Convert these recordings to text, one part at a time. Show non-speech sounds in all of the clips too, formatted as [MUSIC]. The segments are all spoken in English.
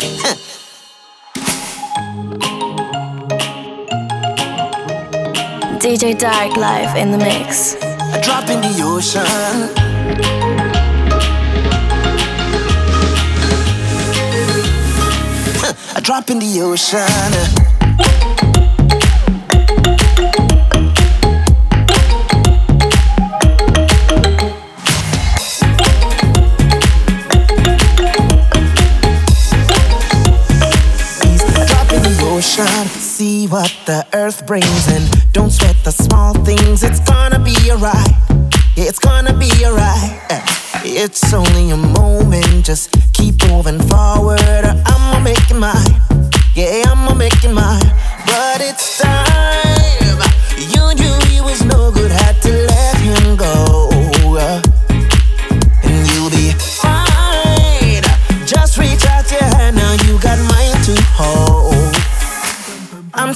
[LAUGHS] DJ Dark live in the mix. A drop in the ocean. [LAUGHS] a drop in the ocean. see what the earth brings and don't sweat the small things. It's gonna be alright. It's gonna be alright. It's only a moment. Just keep moving forward. or I'ma make it mine. Yeah, I'ma make it mine. But it's time. You knew you was no good.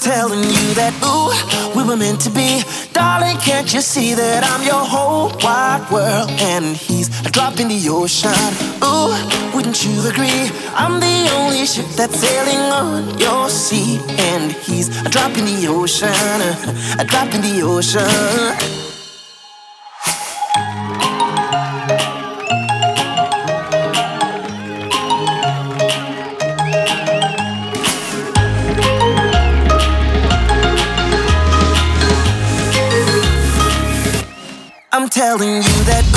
telling you that, ooh, we were meant to be. Darling, can't you see that I'm your whole wide world? And he's a drop in the ocean. Ooh, wouldn't you agree? I'm the only ship that's sailing on your sea. And he's a drop in the ocean, [LAUGHS] a drop in the ocean. telling you that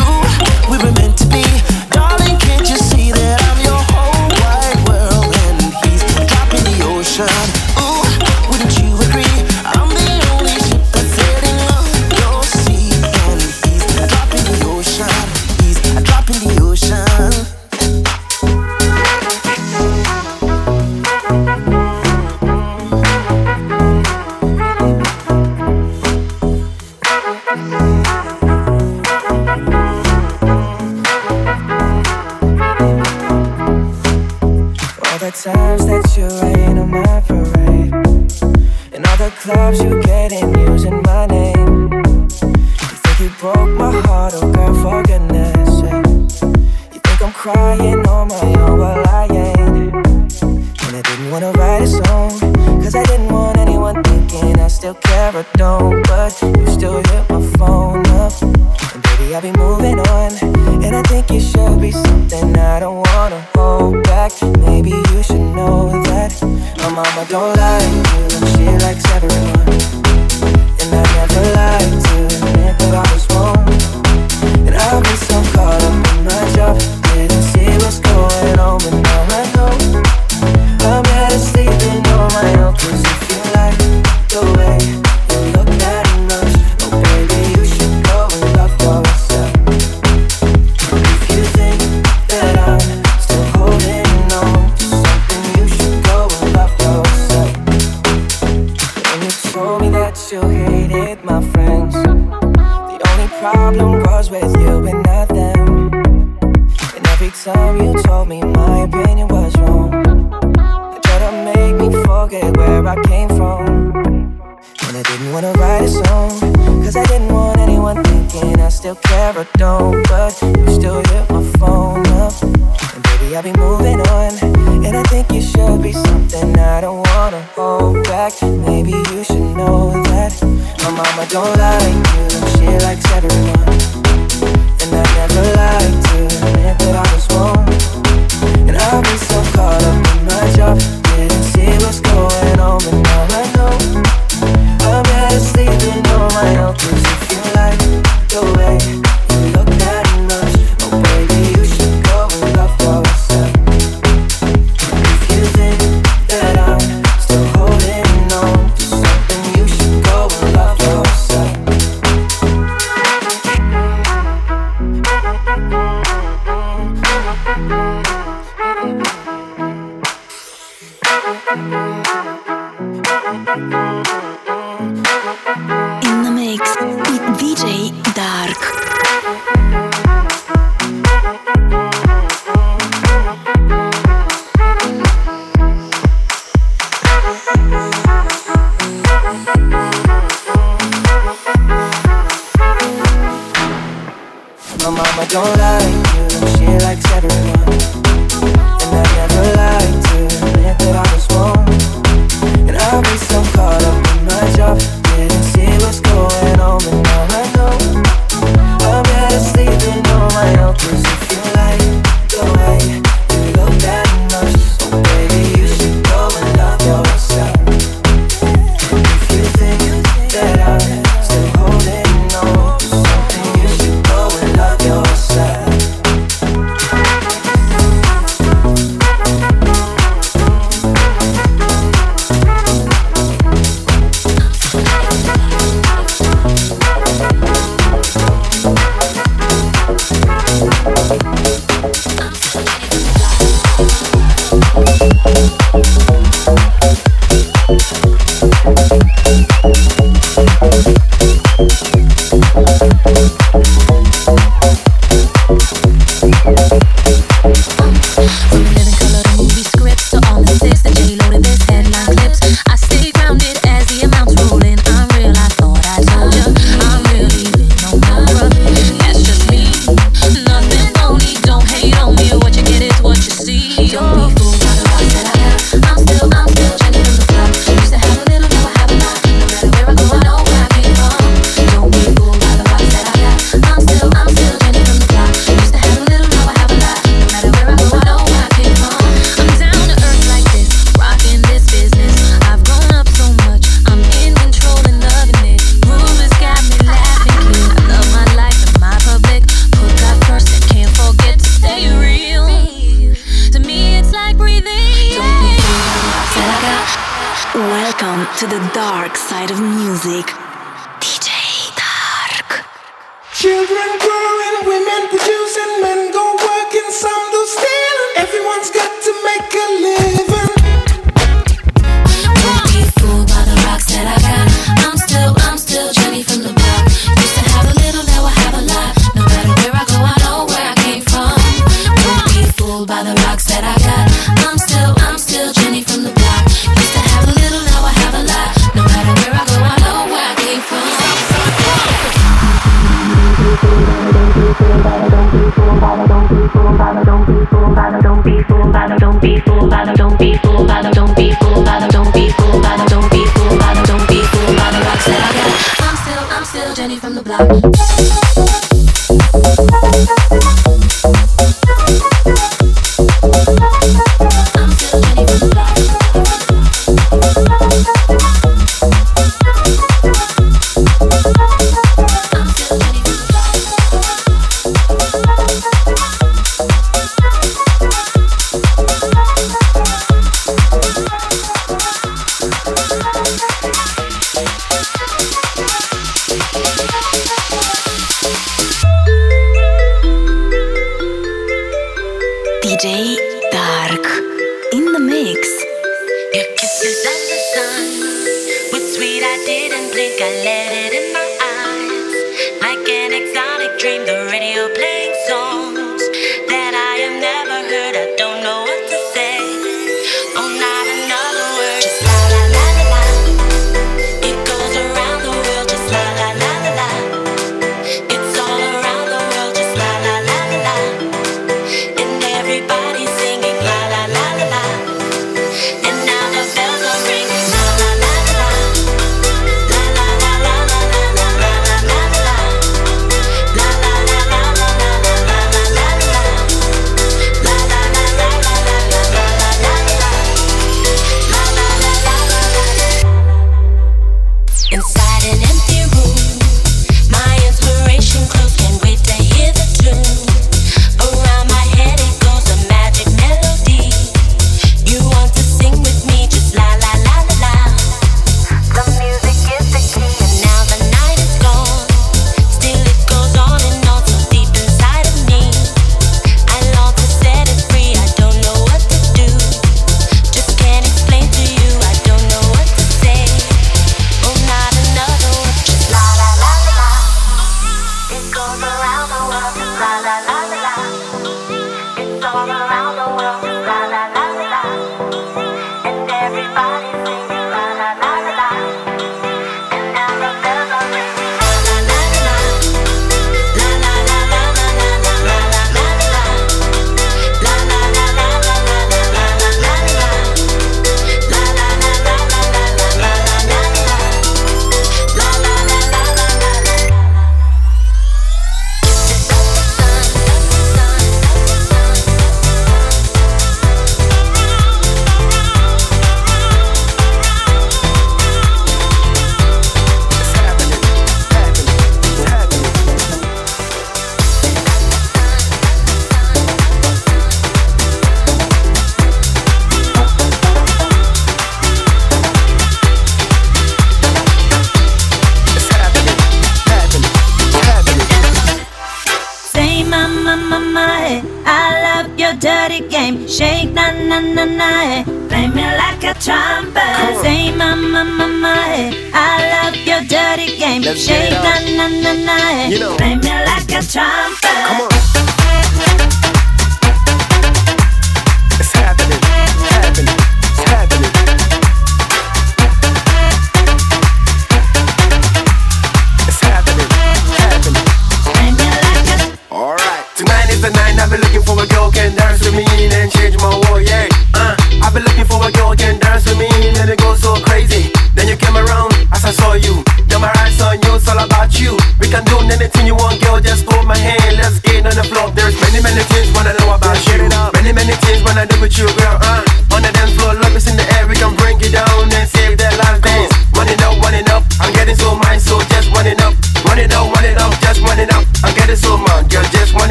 name, using my name. You think you broke my heart, oh girl, for goodness sake. You think I'm crying on my own, well, I ain't. And I didn't wanna write a song, cause I didn't want anyone thinking I still care or don't. But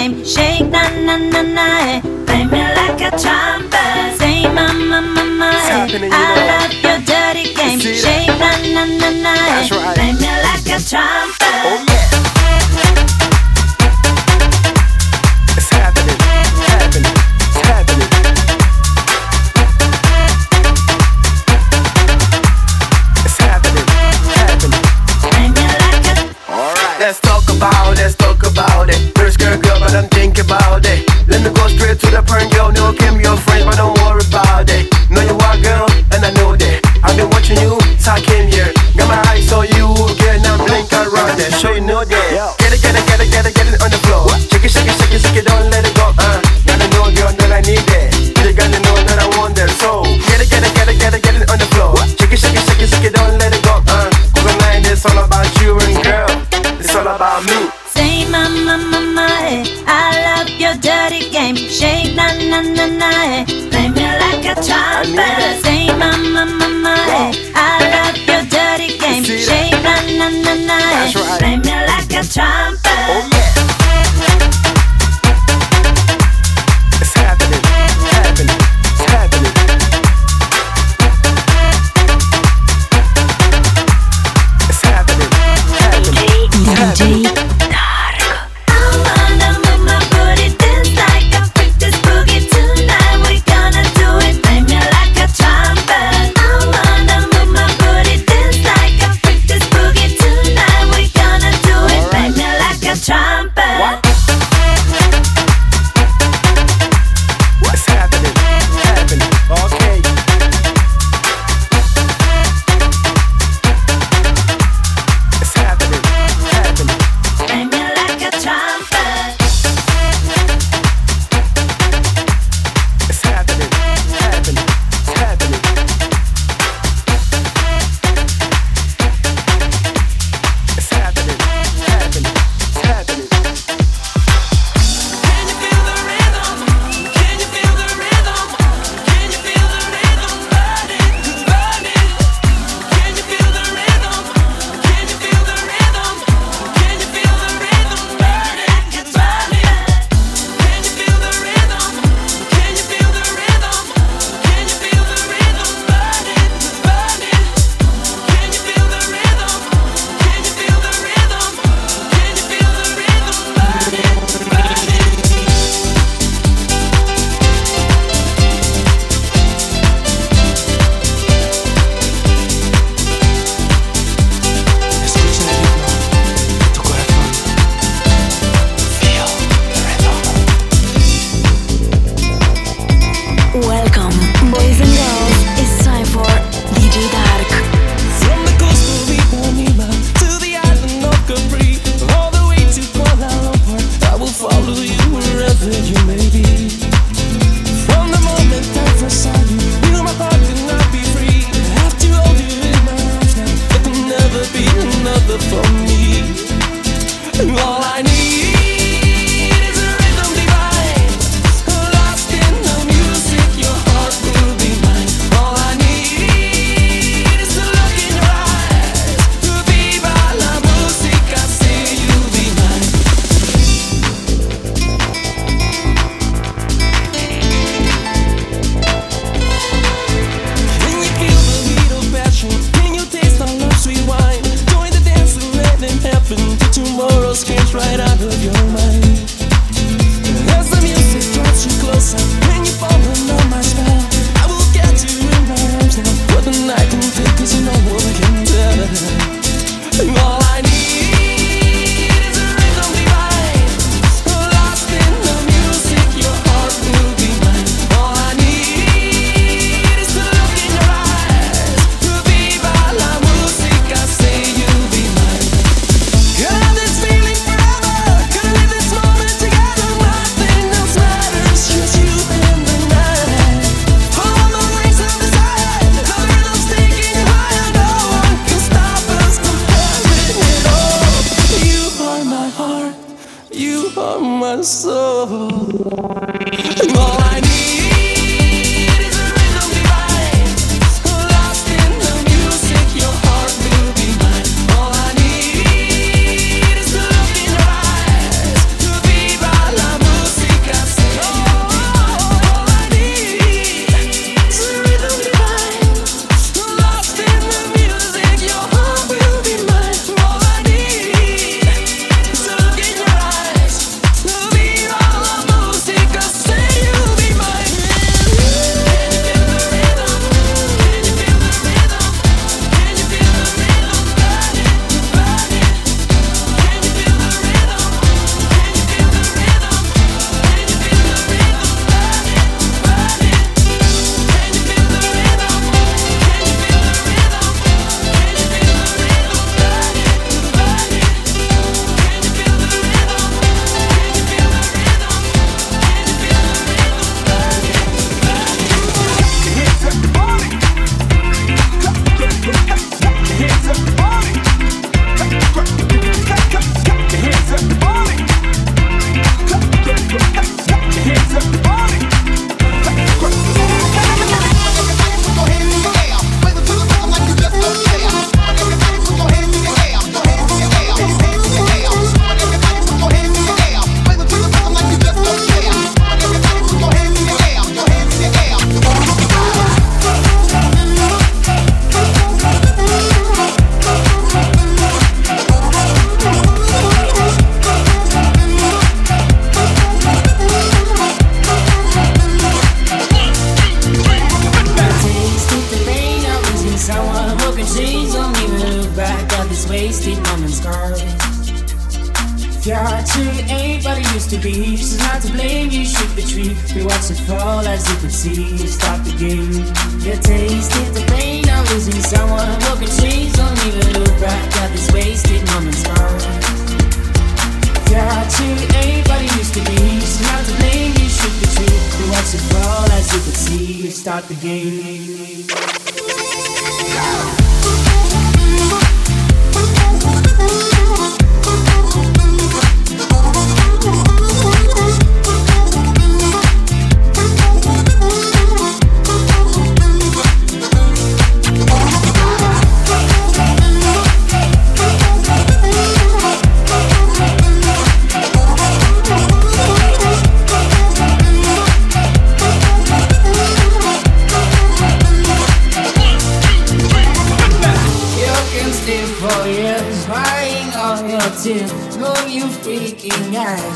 time. Shake na na na na. Eh. Play me like a trumpet. Say my my my my. Eh. I love your dirty game. Shake na na na na. Eh. Play me like a trumpet. Oh yeah.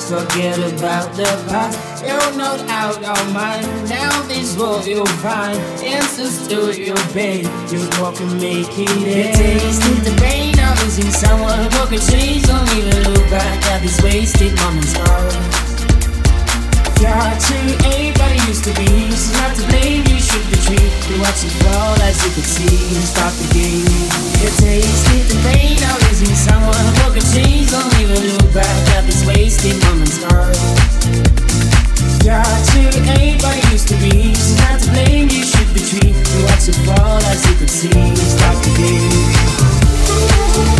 forget about the past. You're not out of mind. Now this world you'll find answers to your pain. You walk and make it end. Tasted the pain of losing someone who could change. Don't even look back at these wasted moments. Oh forgotten used to be. Not to blame, you should be treated. Watch it fall as you can see. Stop the game. The pain. Broken chains, don't even look back at wasted moment's used to be. Not to blame, you should. Watch it fall as you can see. Stop the game.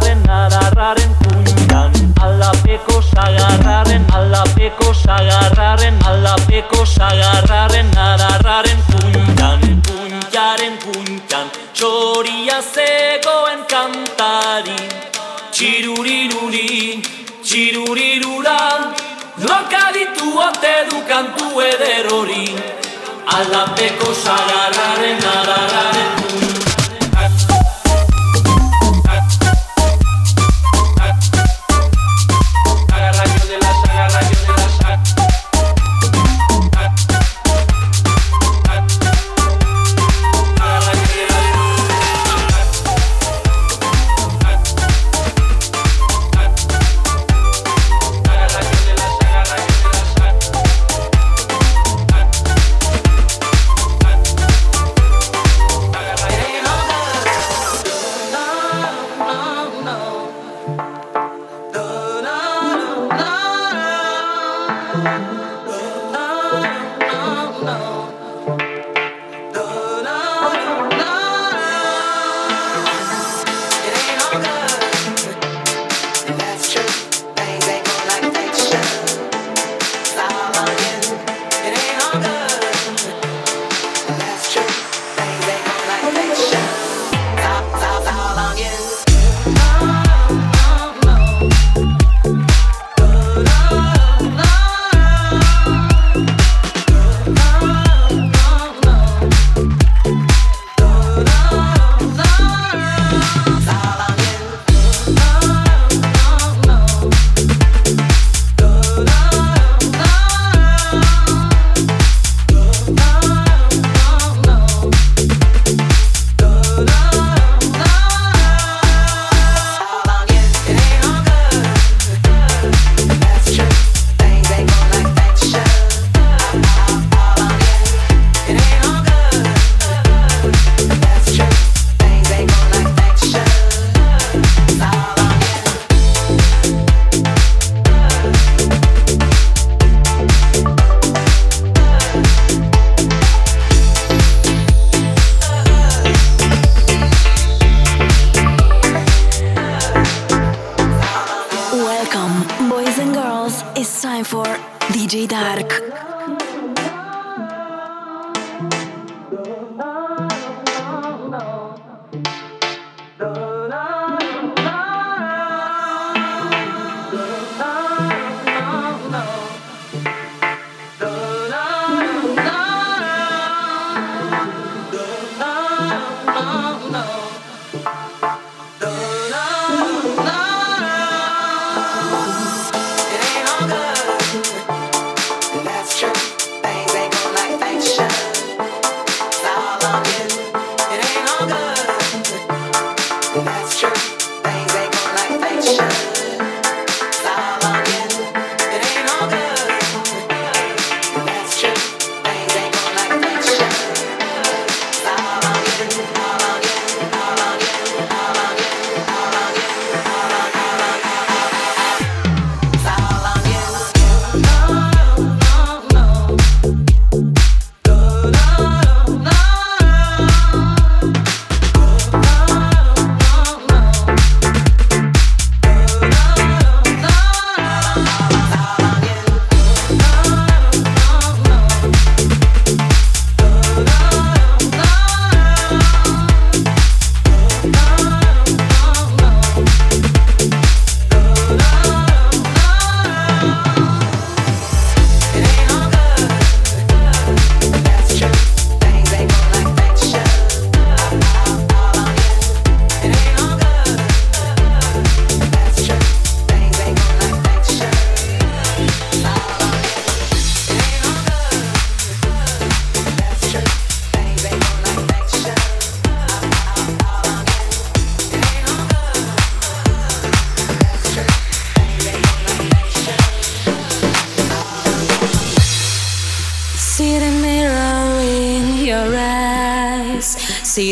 sagarraren adarraren kuñan Alapeko sagarraren alapeko sagarraren alapeko sagarraren adarraren kuñan Kuñaren kuñan txoria zegoen kantari. Txiruriruri, txirurirura Loka ditu ote du kantu ederori. Alapeko sagarraren adarraren kuñan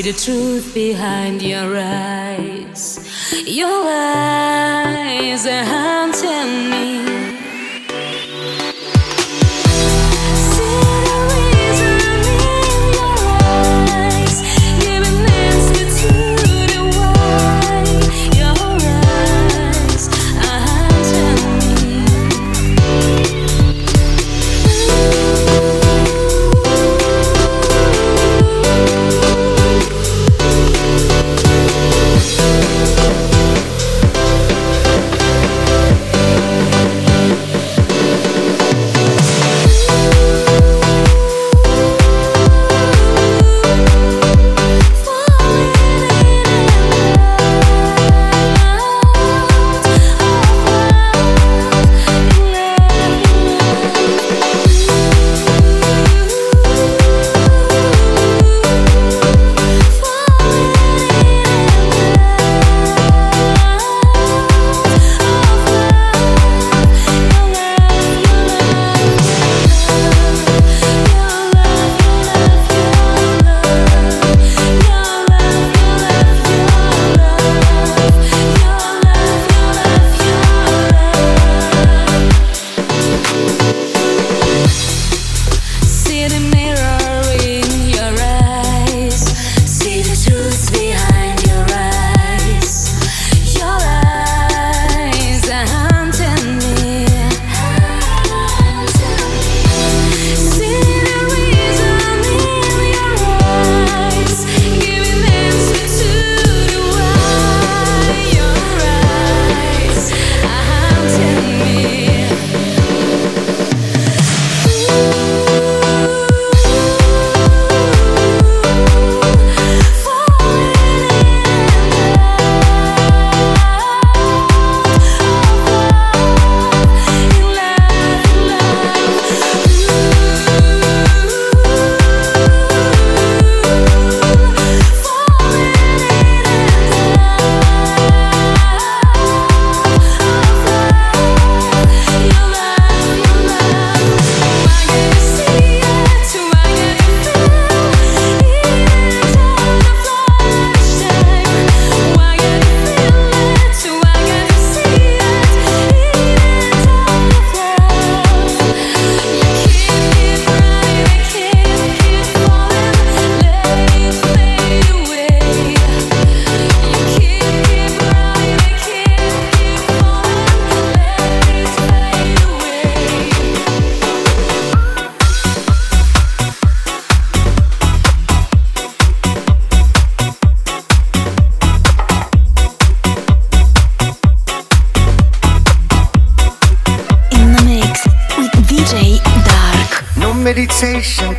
the truth behind your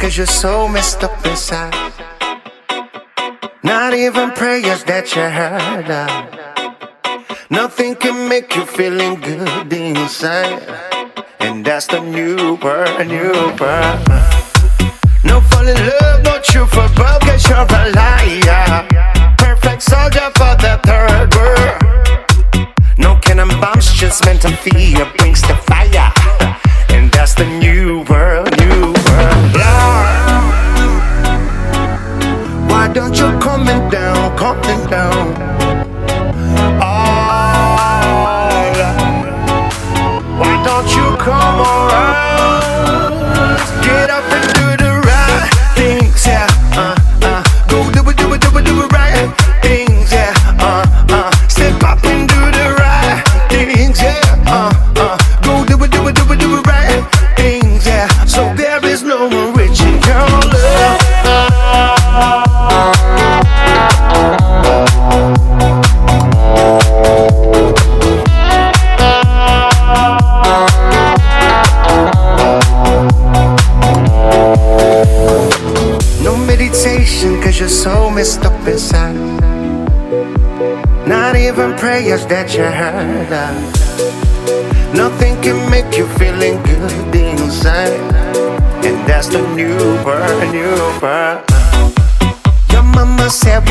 Cause you're so messed up inside. Not even prayers that you heard of. Nothing can make you feeling good inside. And that's the new birth, new birth. No fall in love, no truth above, cause you're a liar. Perfect soldier for the third world. No cannon bombs, just meant to fear brings the fire. And that's the new world. 'Cause you're so messed up inside. Not even prayers that you heard. Of Nothing can make you feeling good inside. And that's the new burn, new burn. Your mama said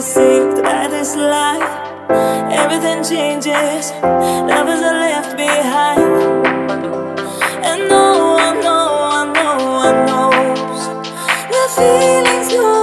deceived by this life. Everything changes, lovers are left behind. And no one, no one, no one knows the feelings. Gone.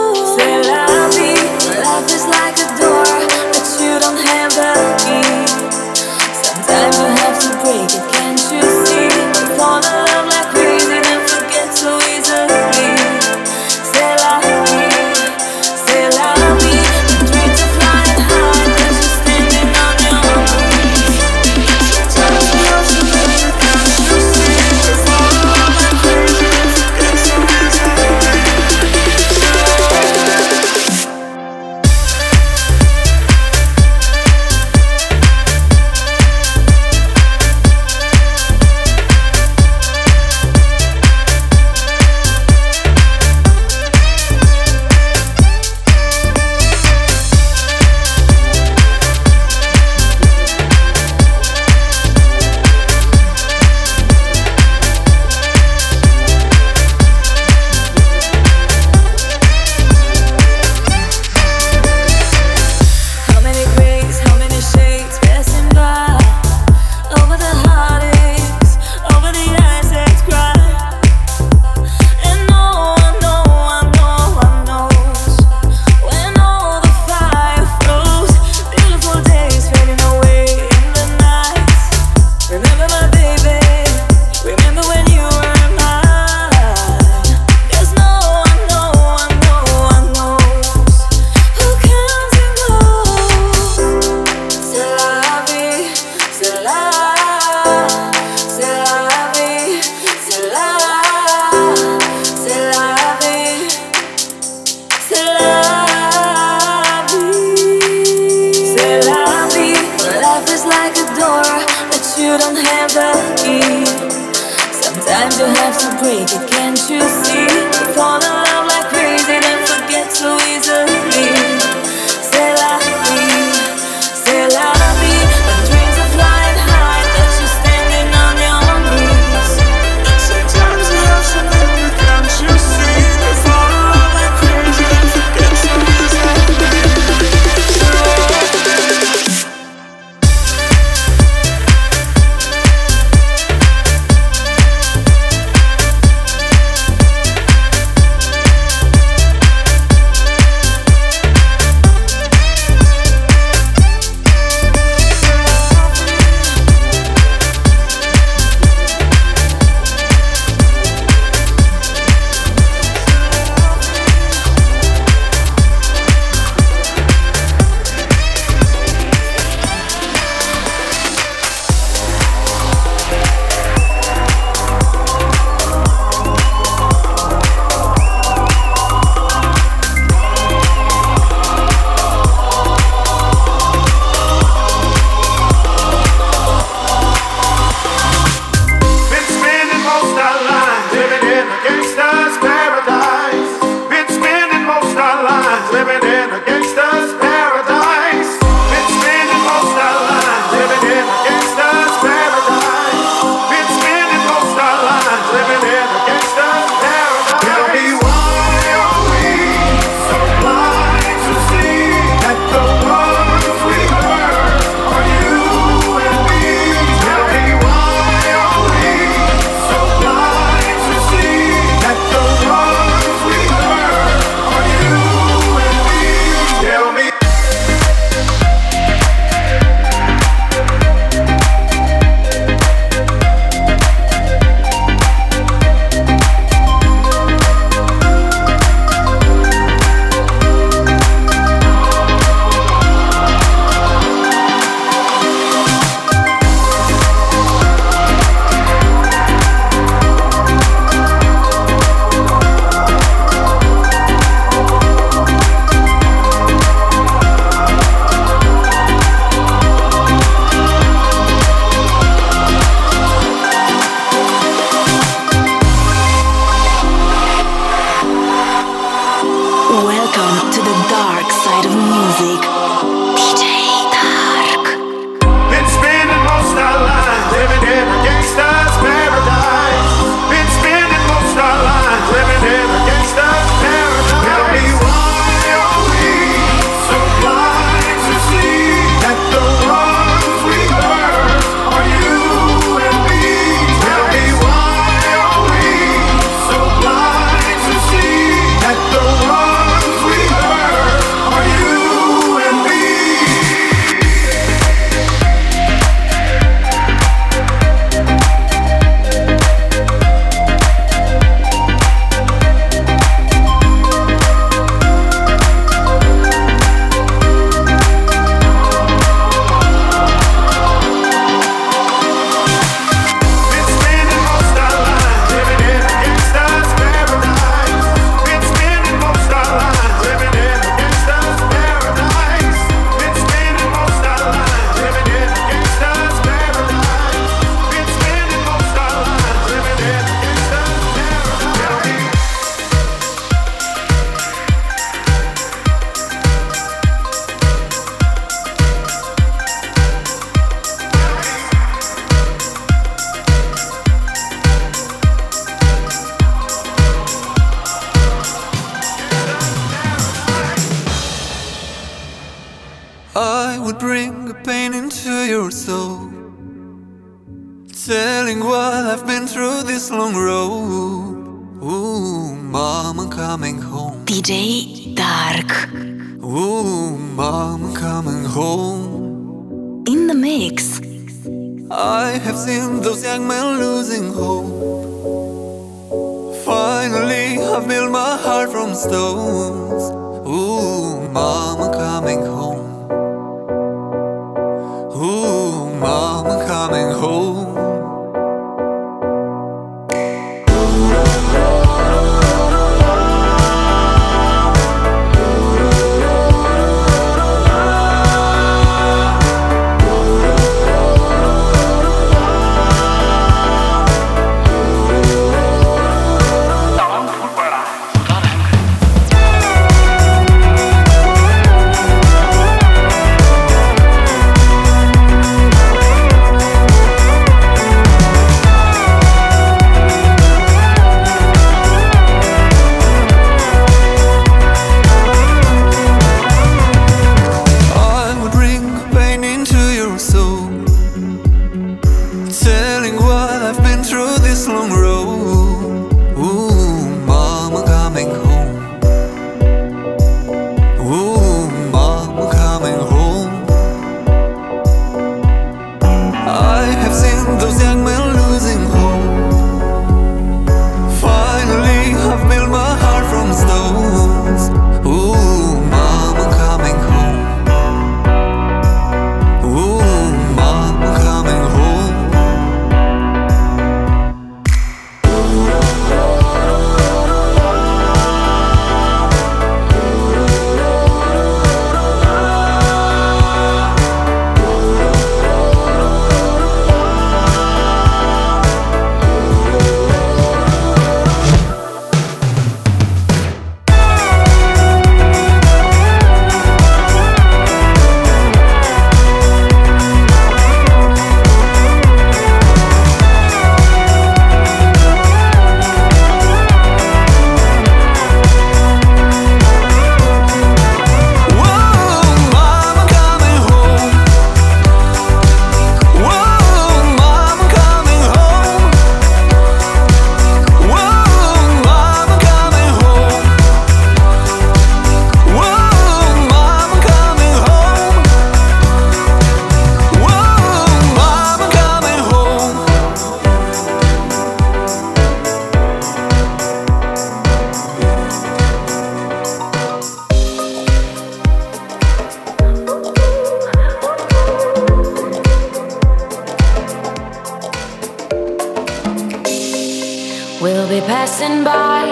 Passing by,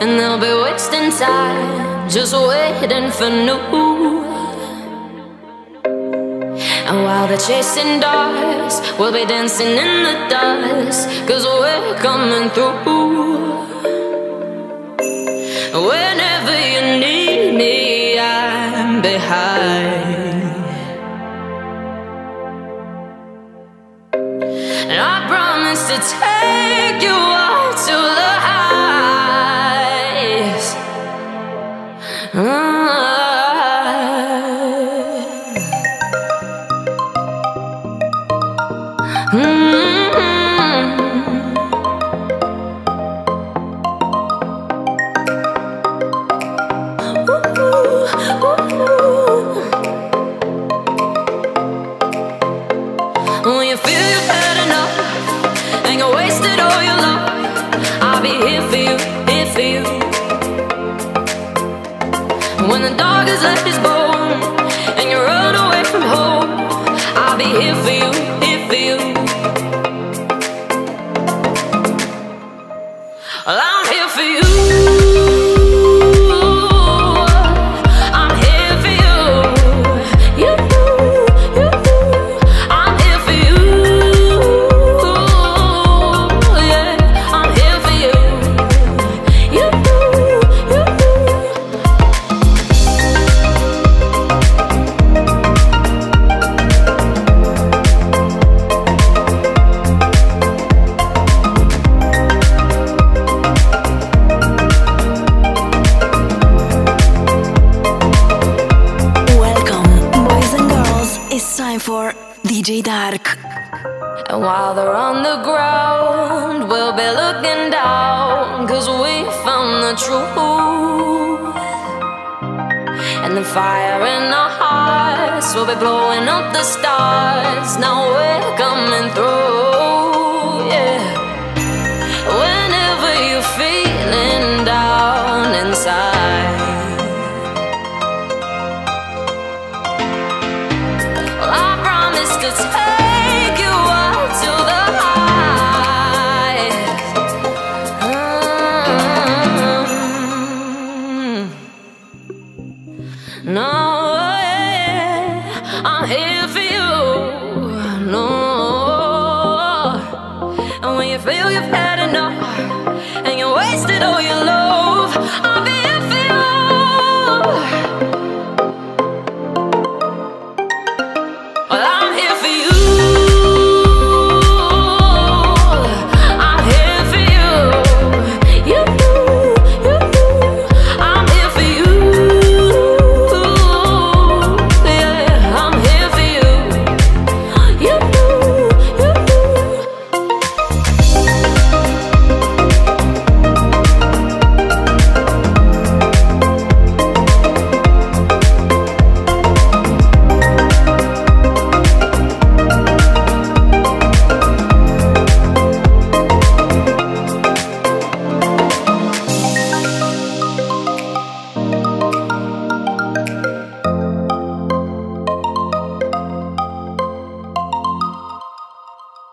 and they'll be wasting time just waiting for new. And while they're chasing dogs, we'll be dancing in the dust, cause we're coming through. Whenever you need me, I'm behind. And I promise to take the DJ Dark. And while they're on the ground, we'll be looking down, cause we found the truth. And the fire in our hearts will be blowing up the stars. Now we're coming through, yeah. Whenever you're feeling down inside.